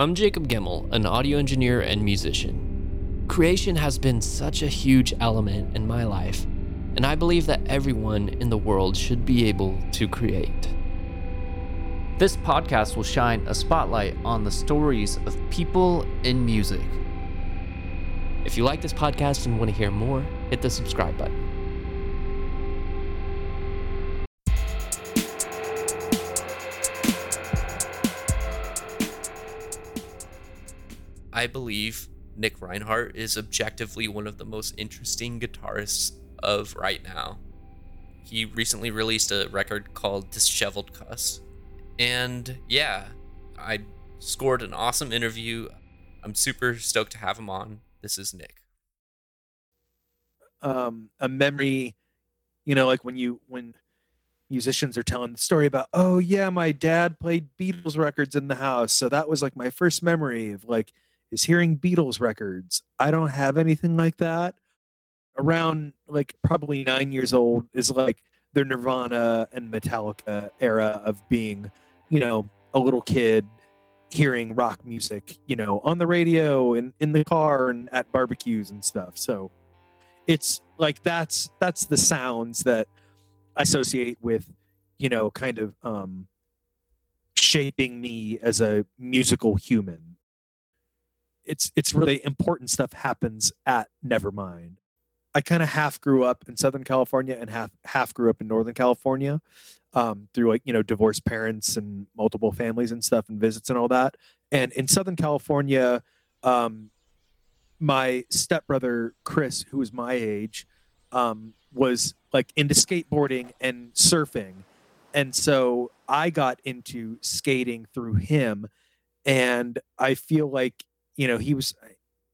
I'm Jacob Gemmel, an audio engineer and musician. Creation has been such a huge element in my life, and I believe that everyone in the world should be able to create. This podcast will shine a spotlight on the stories of people in music. If you like this podcast and want to hear more, hit the subscribe button. I believe Nick Reinhart is objectively one of the most interesting guitarists of right now. He recently released a record called Disheveled Cuss. And yeah, I scored an awesome interview. I'm super stoked to have him on. This is Nick. Um, a memory, you know, like when you when musicians are telling the story about, oh yeah, my dad played Beatles records in the house, so that was like my first memory of like is hearing Beatles records. I don't have anything like that. Around like probably nine years old is like the Nirvana and Metallica era of being, you know, a little kid hearing rock music, you know, on the radio and in the car and at barbecues and stuff. So it's like that's that's the sounds that I associate with, you know, kind of um shaping me as a musical human it's it's really important stuff happens at Nevermind. I kind of half grew up in Southern California and half half grew up in Northern California um, through like you know divorced parents and multiple families and stuff and visits and all that. And in Southern California, um, my stepbrother Chris, who was my age, um, was like into skateboarding and surfing, and so I got into skating through him. And I feel like you know, he was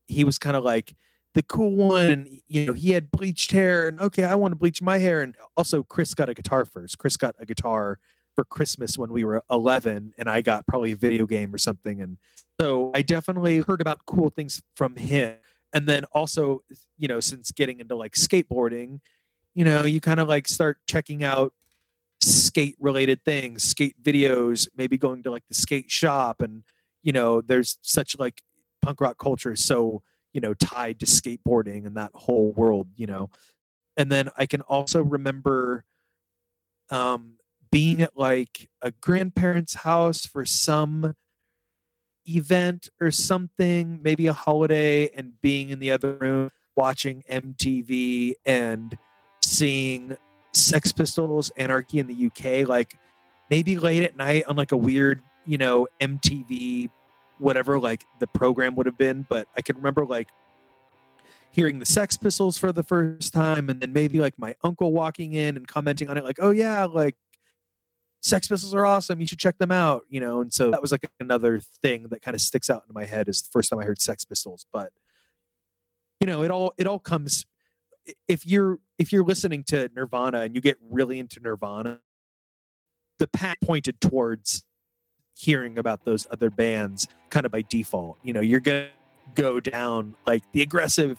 he was kind of like the cool one and you know he had bleached hair and okay i want to bleach my hair. And also chris got a guitar first. Chris got a guitar for christmas when we were 11 and i got probably a video game or something. And so i definitely heard about cool things from him. And then also you know since getting into like skateboarding you know you kind of like start checking out skate related things skate videos maybe going to like the skate shop and you know there's such like punk rock culture is so you know tied to skateboarding and that whole world you know? And then i can also remember um being at like a grandparents house for some event or something maybe a holiday and being in the other room watching mtv and seeing sex pistols anarchy in the uk like maybe late at night on like a weird you know mtv whatever like the program would have been but i can remember like hearing the sex pistols for the first time and then maybe like my uncle walking in and commenting on it like oh yeah like sex pistols are awesome you should check them out you know and so that was like another thing that kind of sticks out in my head is the first time i heard sex pistols but you know it all it all comes if you're if you're listening to nirvana and you get really into nirvana the path pointed towards hearing about those other bands kind of by default. You know, you're going to go down like the aggressive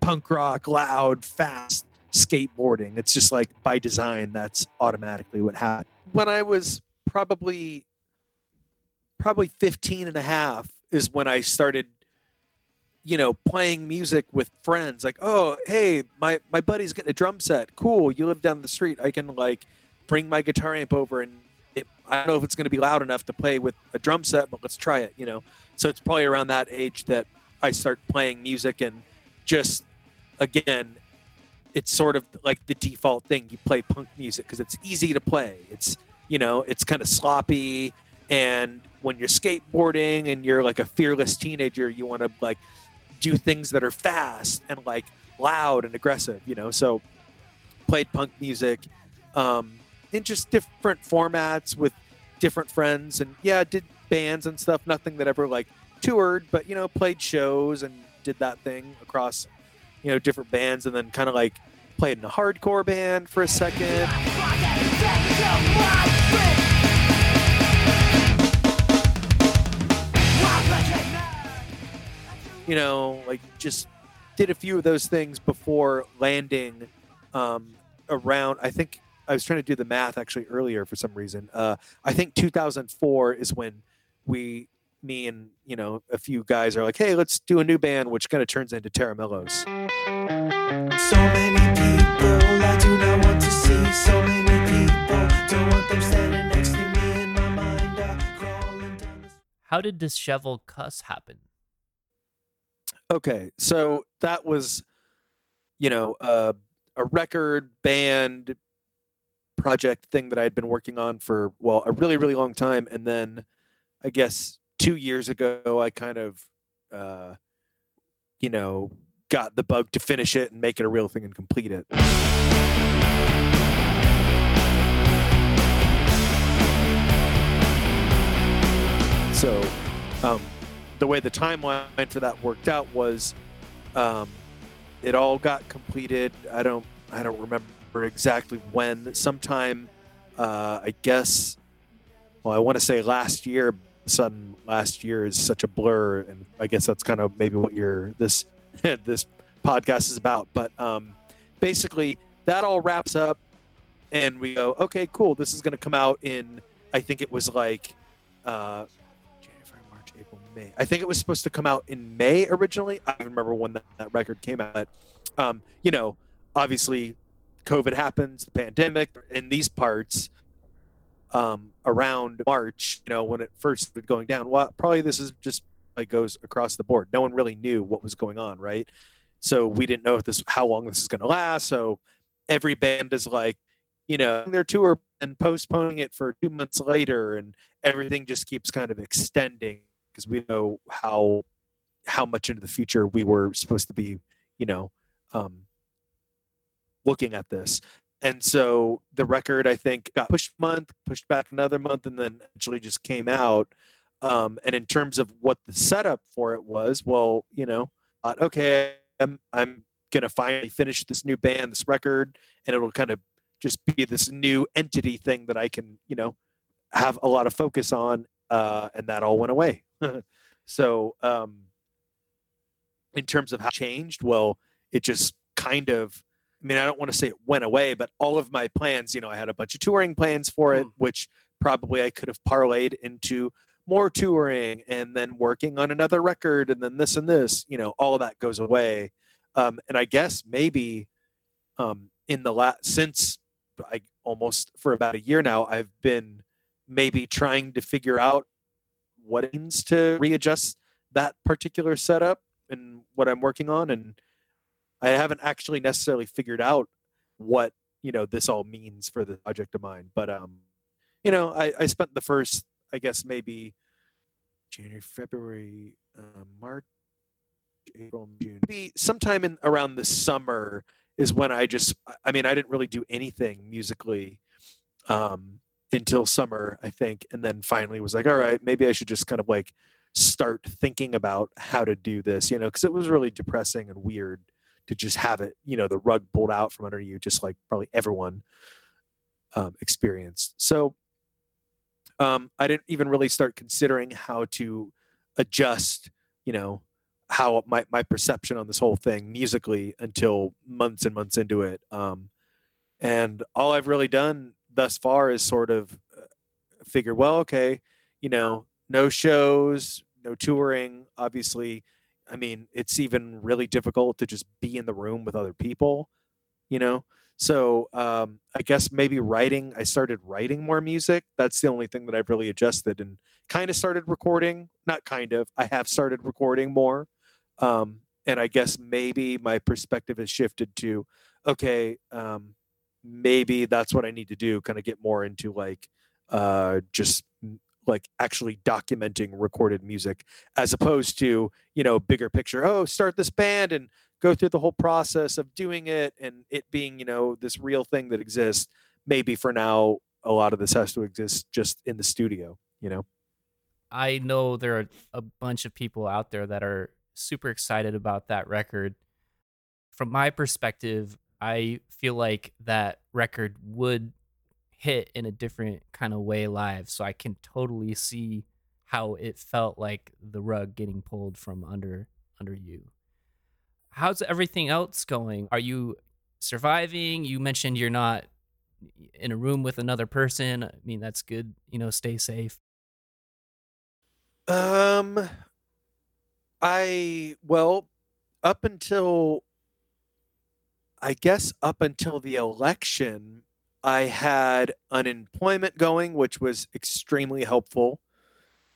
punk rock, loud, fast skateboarding. It's just like by design, that's automatically what happened. When I was probably probably 15 and a half is when I started you know playing music with friends like oh hey my my buddy's getting a drum set cool you live down the street i can like bring my guitar amp over and I don't know if it's going to be loud enough to play with a drum set, but let's try it, you know. So it's probably around that age that I start playing music and just again, it's sort of like the default thing. You play punk music because it's easy to play. It's you know, it's kind of sloppy, and when you're skateboarding and you're like a fearless teenager, you want to like do things that are fast and like loud and aggressive, you know. So played punk music. Um, in just different formats with different friends and yeah did bands and stuff. Nothing that ever like toured but you know played shows and did that thing across you know different bands and then kind of like played in a hardcore band for a second. You know like just did a few of those things before landing um, around. I think I was trying to do the math actually earlier for some reason. Uh, I think 2004 is when we me and you know a few guys are like, hey, let's do a new band, which kind of turns into Tera Melos. So many people I do not want to see. So many people don't want them standing next to me in my mind. I crawling the How did Dishevel Cuss happen? Okay, so that was, you know, uh, a record band project thing that I had been working on for well a really really long time, and then I guess two years ago I kind of, uh, you know, got the bug to finish it and make it a real thing and complete it. So, um, the way the timeline for that worked out was, um, it all got completed. I don't, I don't remember exactly when. Sometime, uh, I guess. Well, I want to say last year. Sudden last year is such a blur, and I guess that's kind of maybe what your this this podcast is about. But um, basically, that all wraps up, and we go, okay, cool. This is going to come out in. I think it was like. Uh, January, March, April, May. I think it was supposed to come out in May originally. I remember when that, that record came out. Um, you know, obviously, COVID happens, the pandemic in these parts. Um, around March, you know, when it first started going down. Well, probably this is just like goes across the board. No one really knew what was going on, right? So we didn't know if this how long this is going to last. So every band is like, you know, their tour and postponing it for two months later, and everything just keeps kind of extending because we know how how much into the future we were supposed to be, you know, um, looking at this. And so the record, I think, got pushed month, pushed back another month, and then actually just came out. Um, and in terms of what the setup for it was, well, you know, okay, I'm I'm gonna finally finish this new band, this record, and it'll kind of just be this new entity thing that I can, you know, have a lot of focus on. Uh, and that all went away. so, um, in terms of how changed, well, it just kind of, mean, I don't want to say it went away, but all of my plans, you know, I had a bunch of touring plans for it, which probably I could have parlayed into more touring and then working on another record and then this and this, you know, all of that goes away. Um, and I guess maybe um, in the last, since I almost for about a year now, I've been maybe trying to figure out what it means to readjust that particular setup and what I'm working on. And I haven't actually necessarily figured out what, you know, this all means for the project of mine. But, um, you know, I, I spent the first, I guess, maybe January, February, uh, March, April, June, maybe sometime in around the summer is when I just, I mean, I didn't really do anything musically um, until summer, I think. And then finally was like, all right, maybe I should just kind of like start thinking about how to do this, you know, because it was really depressing and weird to just have it, you know, the rug pulled out from under you, just like probably everyone um, experienced. So um, I didn't even really start considering how to adjust, you know, how my, my perception on this whole thing musically until months and months into it. Um, and all I've really done thus far is sort of uh, figure, well, okay, you know, no shows, no touring. Obviously, I mean, it's even really difficult to just be in the room with other people, you know. So um, I guess maybe writing. I started writing more music. That's the only thing that I've really adjusted and kind of started recording. Not kind of. I have started recording more. Um, and I guess maybe my perspective has shifted to, okay, um, maybe that's what I need to do. Kind of get more into like uh, just like actually documenting recorded music as opposed to you know bigger picture. Oh, start this band and go through the whole process of doing it and it being you know this real thing that exists. Maybe for now, a lot of this has to exist just in the studio. You know. I know there are a bunch of people out there that are super excited about that record. From my perspective, I feel like that record would hit in a different kind of way live. So I can totally see how it felt like the rug getting pulled from under under you. How's everything else going? Are you surviving? You mentioned you're not in a room with another person. I mean, that's good, you know, stay safe. Um, I well, up until I guess up until the election, I had unemployment going, which was extremely helpful.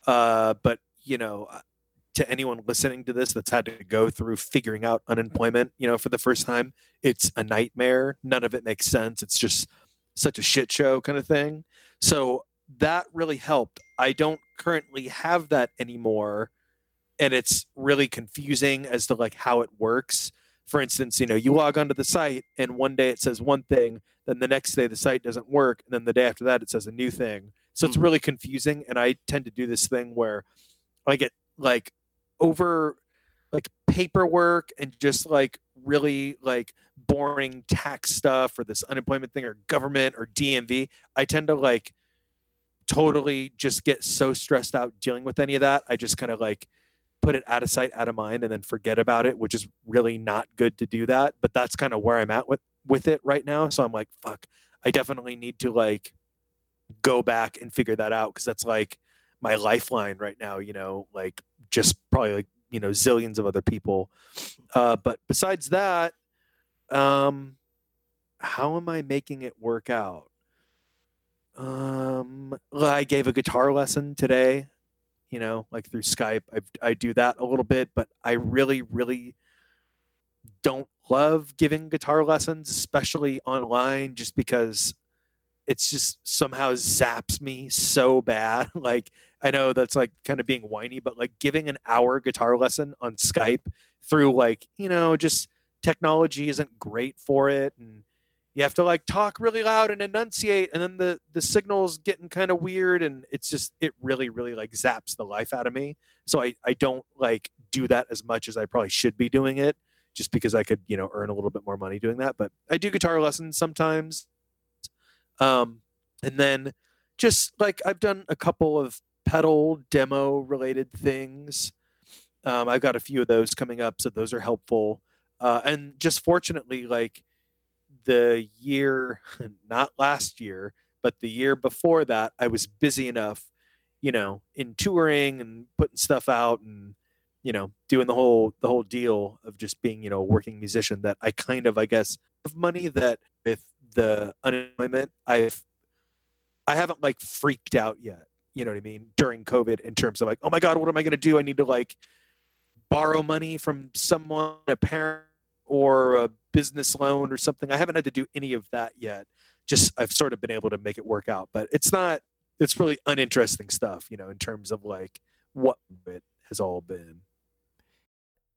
Uh, but you know, uh, to anyone listening to this that's had to go through figuring out unemployment, you know, for the first time, it's a nightmare. None of it makes sense. It's just such a shit show kind of thing. So that really helped. I don't currently have that anymore. And it's really confusing as to like how it works. For instance, you know, you log onto the site and one day it says one thing, then the next day the site doesn't work, and then the day after that it says a new thing. So it's Mhm. really confusing. And I tend to do this thing where I get like over like paperwork and just like really like boring tax stuff or this unemployment thing or government or DMV. I tend to like totally just get so stressed out dealing with any of that. I just kind of like put it out of sight, out of mind, and then forget about it, which is really not good to do that. But that's kind of where I'm at with with it right now. So I'm like, fuck, I definitely need to like go back and figure that out because that's like my lifeline right now. You know, like just probably like you know zillions of other people. Uh, but besides that, um, how am I making it work out? Um, I gave a guitar lesson today, you know, like through Skype. I I do that a little bit, but I really, really don't love giving guitar lessons, especially online, just because it's just somehow zaps me so bad. Like I know that's like kind of being whiny, but like giving an hour guitar lesson on Skype through like, you know, just technology isn't great for it and you have to like talk really loud and enunciate and then the the signal's getting kind of weird and it's just it really really like zaps the life out of me. So i i don't like do that as much as i probably should be doing it just because i could you know earn a little bit more money doing that but i do guitar lessons sometimes. Um and then just like i've done a couple of pedal demo related things. Um, i've got a few of those coming up so those are helpful. Uh, and just fortunately like the year not last year but the year before that i was busy enough you know in touring and putting stuff out and you know doing the whole the whole deal of just being you know a working musician that i kind of i guess have money that with the unemployment i've i haven't like freaked out yet you know what i mean during covid in terms of like oh my god what am i going to do? I need to like borrow money from someone a parent or a business loan or something. I haven't had to do any of that yet. Just I've sort of been able to make it work out, but it's not. It's really uninteresting stuff, you know, in terms of like what it has all been.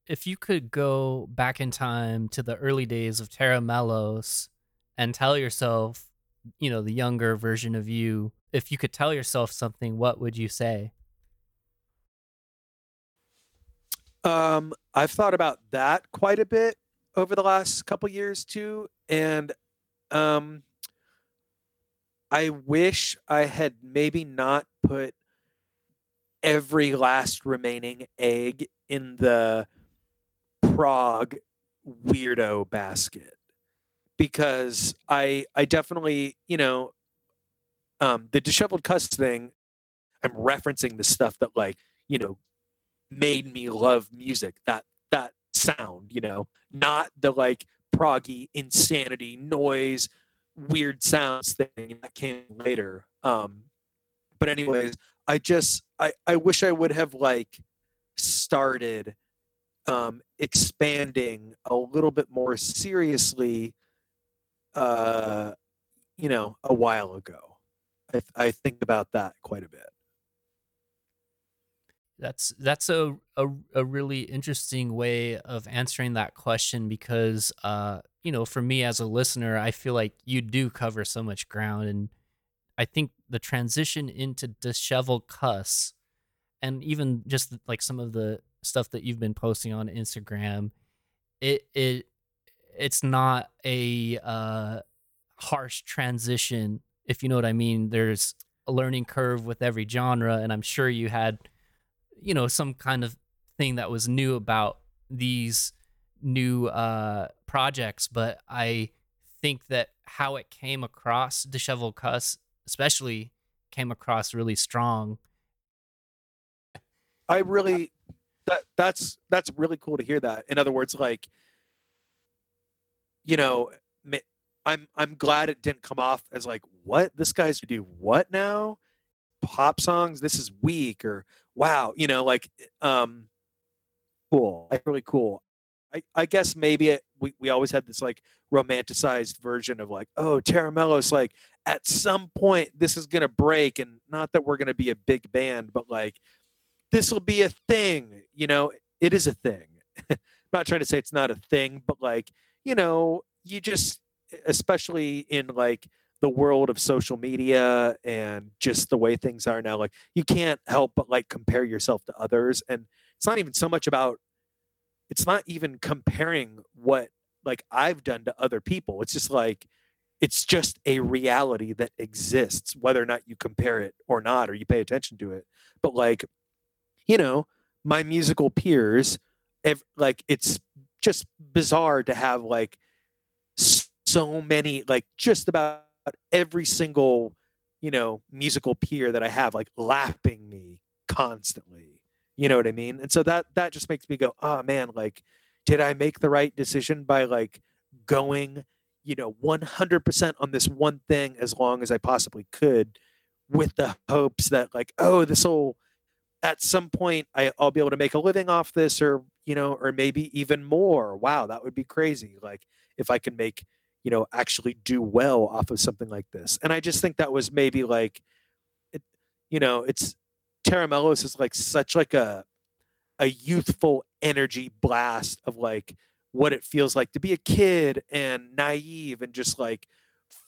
if you could go back in time to the early days of Tera Melos and tell yourself, you know, the younger version of you, if you could tell yourself something, what would you say? Um, I've thought about that quite a bit over the last couple years too, and um, I wish I had maybe not put every last remaining egg in the prog weirdo basket because I I definitely you know um, the disheveled cuss thing. I'm referencing the stuff that like you know made me love music that that sound you know not the like proggy insanity noise weird sounds thing that came later um but anyways i just i i wish i would have like started um expanding a little bit more seriously uh you know a while ago. I i think about that quite a bit That's that's a, a a really interesting way of answering that question because uh you know for me as a listener I feel like you do cover so much ground and I think the transition into disheveled cuss and even just like some of the stuff that you've been posting on Instagram it it it's not a uh harsh transition if you know what I mean. There's a learning curve with every genre and I'm sure you had you know some kind of thing that was new about these new uh projects but i think that how it came across disheveled cuss especially came across really strong I really that that's that's really cool to hear that. In other words, like you know, I'm I'm glad it didn't come off as like what this guy's to do what now? Pop songs, this is weak or wow, you know, like um cool. Like really cool. I, I guess maybe it, we, we always had this like romanticized version of like, oh, Tera Melos, like at some point this is gonna break, and not that we're gonna be a big band, but like this will be a thing. You know, it is a thing. not trying to say it's not a thing, but like, you know, you just especially in like the world of social media and just the way things are now, like you can't help but like compare yourself to others. And it's not even so much about it's not even comparing what like I've done to other people. It's just like it's just a reality that exists, whether or not you compare it or not, or you pay attention to it. But like, you know, my musical peers, ev- like it's just bizarre to have like so many, like just about every single, you know, musical peer that I have, like lapping me constantly. You know what I mean? And so that that just makes me go, oh man, like, did I make the right decision by like going, you know, 100% on this one thing as long as I possibly could, with the hopes that like, oh, this will at some point I, I'll be able to make a living off this, or you know, or maybe even more. Wow, that would be crazy. Like if I can make, you know, actually do well off of something like this. And I just think that was maybe like, it, you know, it's Tera Melos is like such like a a youthful energy blast of like what it feels like to be a kid and naive and just like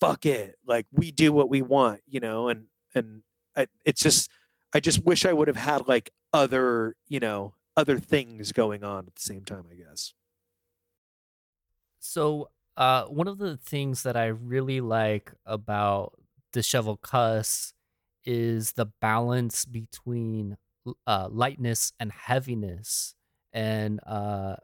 fuck it like we do what we want you know and and I, it's just i just wish i would have had like other you know other things going on at the same time i guess So, uh, one of the things that I really like about Disheveled Cuss is the balance between uh, lightness and heaviness. And uh,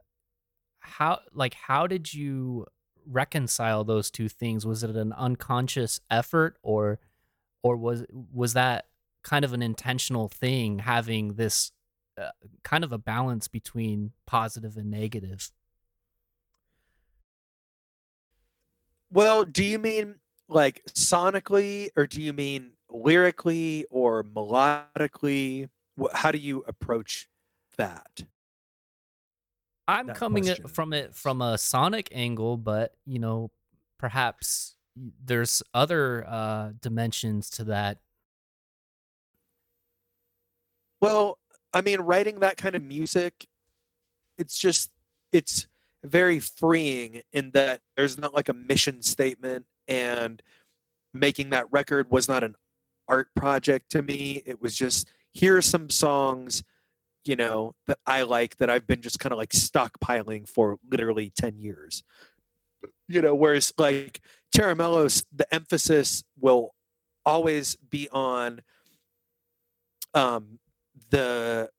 how, like, how did you reconcile those two things? Was it an unconscious effort, or, or was was that kind of an intentional thing, having this uh, kind of a balance between positive and negative? Well do you mean like sonically or do you mean lyrically or melodically how do you approach that I'm that coming at, question. from it from a sonic angle, but you know, perhaps there's other uh, dimensions to that. Well, I mean, writing that kind of music, it's just it's very freeing in that there's not like a mission statement and making that record was not an art project to me. It was just here are some songs, you know, that I like that I've been just kind of like stockpiling for literally 10 years. You know, whereas like Tera Melos, the emphasis will always be on um the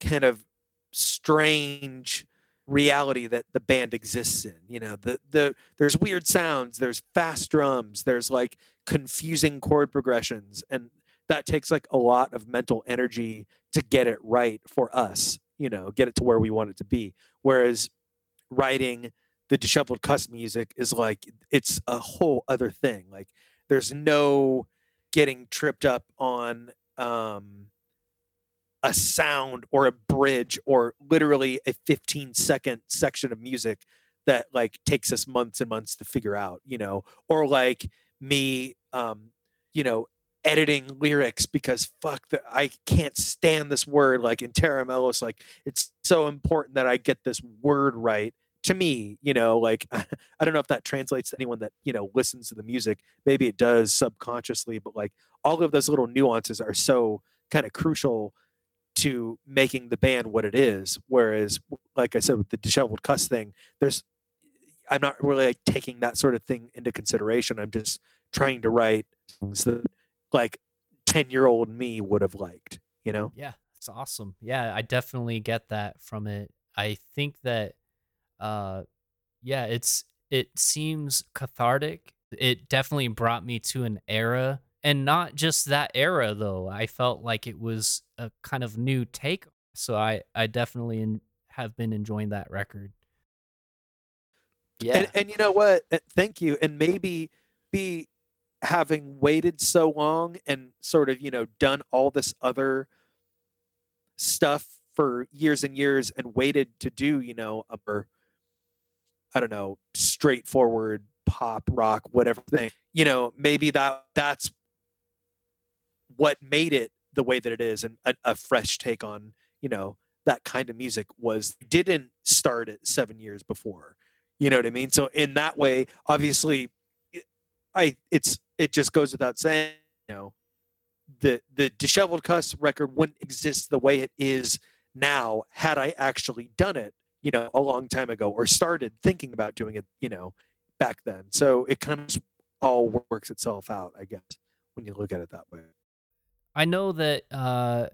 kind of strange reality that the band exists in you know the the there's weird sounds there's fast drums there's like confusing chord progressions and that takes like a lot of mental energy to get it right for us you know get it to where we want it to be. Whereas writing the disheveled cuss music is like it's a whole other thing. Like there's no getting tripped up on um a sound or a bridge or literally a 15 second section of music that like takes us months and months to figure out you know? Or like me um you know editing lyrics because fuck the, i can't stand this word like in Tera Melos like it's so important that i get this word right to me you know? Like i don't know if that translates to anyone that you know listens to the music. Maybe it does subconsciously but like all of those little nuances are so kind of crucial to making the band what it is. Whereas, like I said, with the disheveled cuss thing, there's I'm not really like taking that sort of thing into consideration. I'm just trying to write things that like 10 year old me would have liked, you know? Yeah, it's awesome. Yeah, I definitely get that from it. I think that, uh, yeah, it's it seems cathartic. It definitely brought me to an era, and not just that era though. I felt like it was a kind of new take So I I definitely en- have been enjoying that record. Yeah. And, and you know what? Uh, Thank you. And maybe be having waited so long and sort of, you know, done all this other stuff for years and years and waited to do, you know, a I don't know, straightforward pop rock, whatever thing. You know, maybe that that's what made it the way that it is and a, a fresh take on, you know, that kind of music was didn't start it seven years before you know what i mean? So in that way obviously i it's it just goes without saying you know the the disheveled cuss record wouldn't exist the way it is now had i actually done it you know a long time ago or started thinking about doing it you know back then. So it kind of all works itself out i guess when you look at it that way I know that uh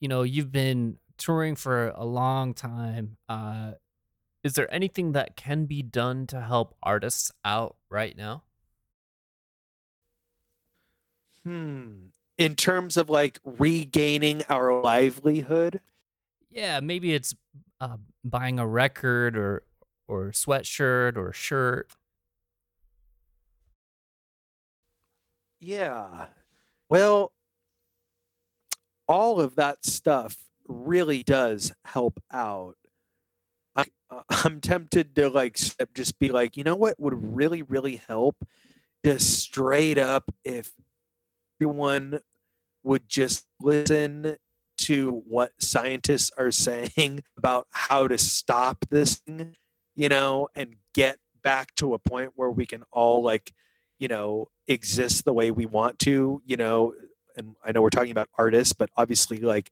you know you've been touring for a long time. Uh is there anything that can be done to help artists out right now? hmm in terms of like regaining our livelihood Yeah, maybe it's uh, buying a record or or sweatshirt or shirt. Yeah. Well, all of that stuff really does help out. I, uh, I'm tempted to like just be like, you know what would really, really help? Just straight up, if everyone would just listen to what scientists are saying about how to stop this thing, you know, and get back to a point where we can all like you know exist the way we want to you know and i know we're talking about artists but obviously like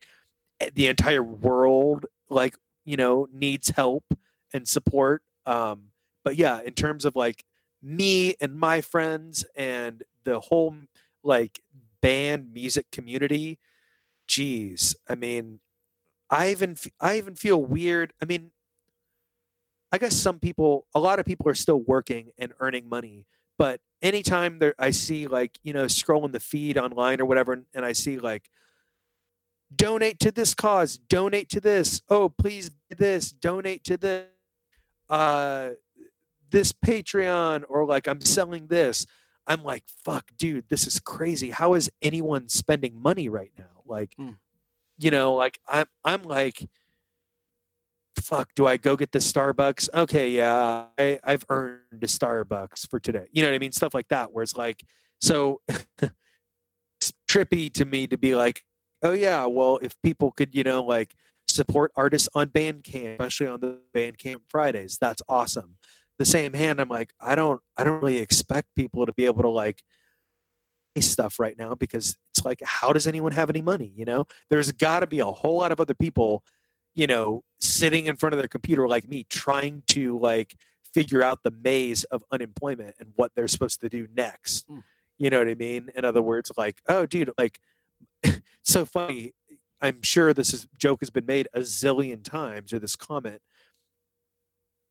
eh, the entire world like you know needs help and support um but yeah in terms of like me and my friends and the whole like band music community geez i mean i even I even feel weird i mean i guess some people a lot of people are still working and earning money but anytime there i see like you know scrolling the feed online or whatever and, and i see like donate to this cause donate to this oh please do this donate to this uh this patreon or like i'm selling this. I'm like fuck dude this is crazy. How is anyone spending money right now? Like Mm. you know like i'm i'm like fuck, do I go get the Starbucks? Okay, yeah, I, I've earned a Starbucks for today. You know what I mean? Stuff like that, where it's like, so it's trippy to me to be like, oh yeah, well, if people could, you know, like support artists on Bandcamp, especially on the Bandcamp Fridays, that's awesome. The same hand, I'm like, I don't, I don't really expect people to be able to like stuff right now because it's like, how does anyone have any money? You know, there's got to be a whole lot of other people you know, sitting in front of their computer like me, trying to like figure out the maze of unemployment and what they're supposed to do next. Mm. You know what I mean? In other words, like, oh, dude, like, so funny. I'm sure this is joke has been made a zillion times or this comment.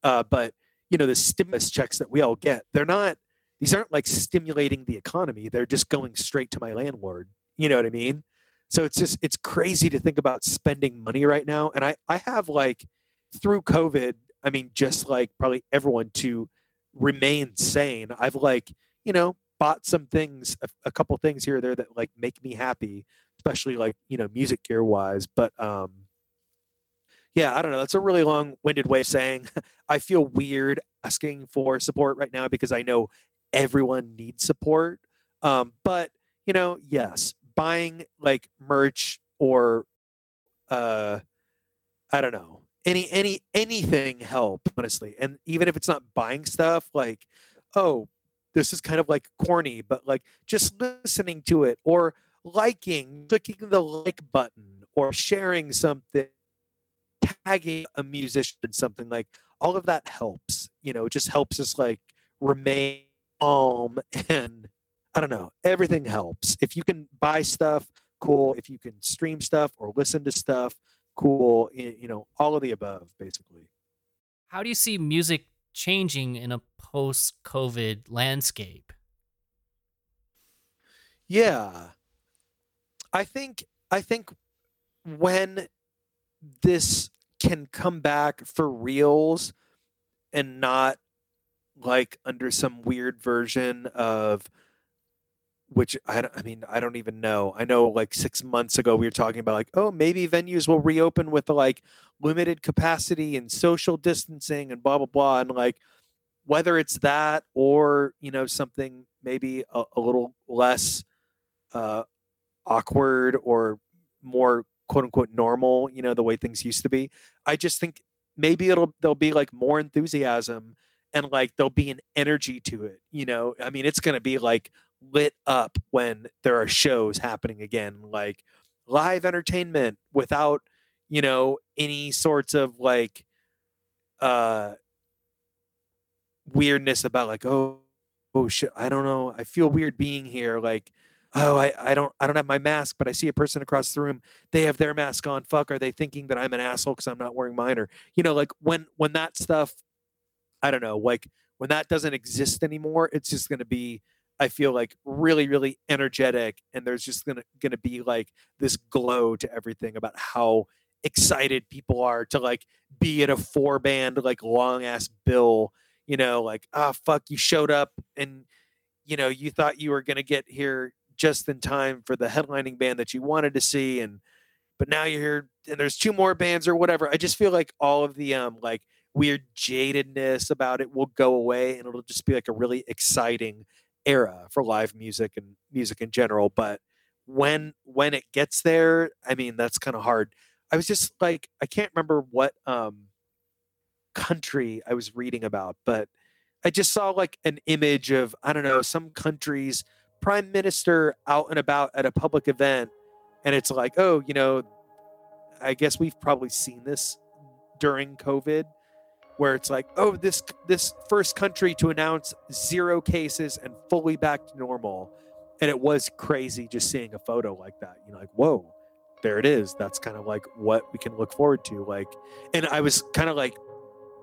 Uh, but you know, the stimulus checks that we all get, they're not. These aren't like stimulating the economy. They're just going straight to my landlord. You know what I mean? So it's just it's crazy to think about spending money right now. And i i have like through covid i mean just like probably everyone to remain sane i've like you know bought some things a, a couple things here or there that like make me happy especially like you know music gear wise. But um yeah i don't know. That's a really long-winded way of saying i feel weird asking for support right now because i know everyone needs support. Um but you know yes buying like merch or uh i don't know any any anything help honestly and even if it's not buying stuff like oh this is kind of like corny but like just listening to it or liking clicking the like button or sharing something tagging a musician in something like all of that helps you know it just helps us like remain calm and I don't know. Everything helps. If you can buy stuff, cool. If you can stream stuff or listen to stuff, cool. You know, all of the above, basically. How do you see music changing in a post-COVID landscape? Yeah. I think I think when this can come back for reals and not like under some weird version of which I, I mean I don't even know. I know like 6 months ago we were talking about like oh maybe venues will reopen with like limited capacity and social distancing and blah blah blah and like whether it's that or you know something maybe a, a little less uh awkward or more quote unquote normal, you know, the way things used to be. I just think maybe it'll there'll be like more enthusiasm and like there'll be an energy to it, you know. I mean, it's going to be like lit up when there are shows happening again, like live entertainment without, you know, any sorts of like uh weirdness about like oh oh shit, I don't know. I feel weird being here like oh I, I don't i don't have my mask but i see a person across the room they have their mask on fuck are they thinking that i'm an asshole because i'm not wearing mine or you know like when when that stuff i don't know like when that doesn't exist anymore it's just to be i feel like really really energetic and there's just going to be like this glow to everything about how excited people are to like be at a four band like long ass bill you know like ah fuck you showed up and you know you thought you were going to get here just in time for the headlining band that you wanted to see and but now you're here and there's two more bands or whatever. I just feel like all of the um like weird jadedness about it will go away and it'll just be like a really exciting era for live music and music in general but when when it gets there i mean that's kind of hard. I was just like i can't remember what um country i was reading about but i just saw like an image of i don't know some countries prime minister out and about at a public event and it's like oh you know i guess we've probably seen this during covid where it's like oh this this first country to announce zero cases and fully back to normal. And it was crazy just seeing a photo like that. You know like whoa there it is. That's kind of like what we can look forward to. Like and i was kind of like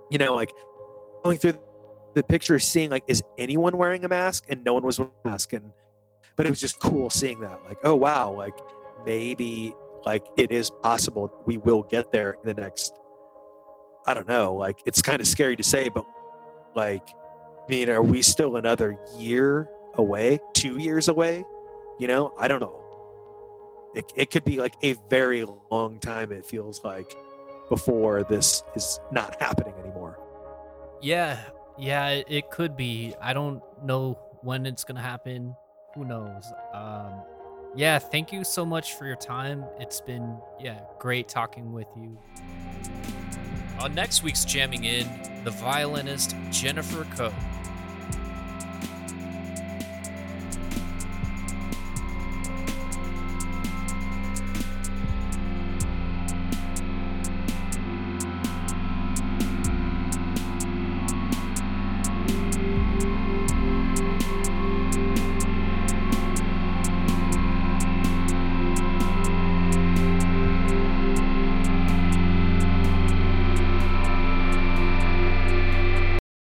you know like going through the picture seeing like is anyone wearing a mask? And no one was wearing a mask. And but it was just cool seeing that. Like oh wow. Like maybe like it is possible we will get there in the next i don't know like it's kind of scary to say but like i mean are we still another year away two years away you know i don't know it, it could be like a very long time it feels like before this is not happening anymore Yeah, yeah, it, could be. I don't know when it's gonna happen. Who knows? Um, yeah, thank you so much for your time. It's been yeah great talking with you. On next week's Jamming In, the violinist Jennifer Coe.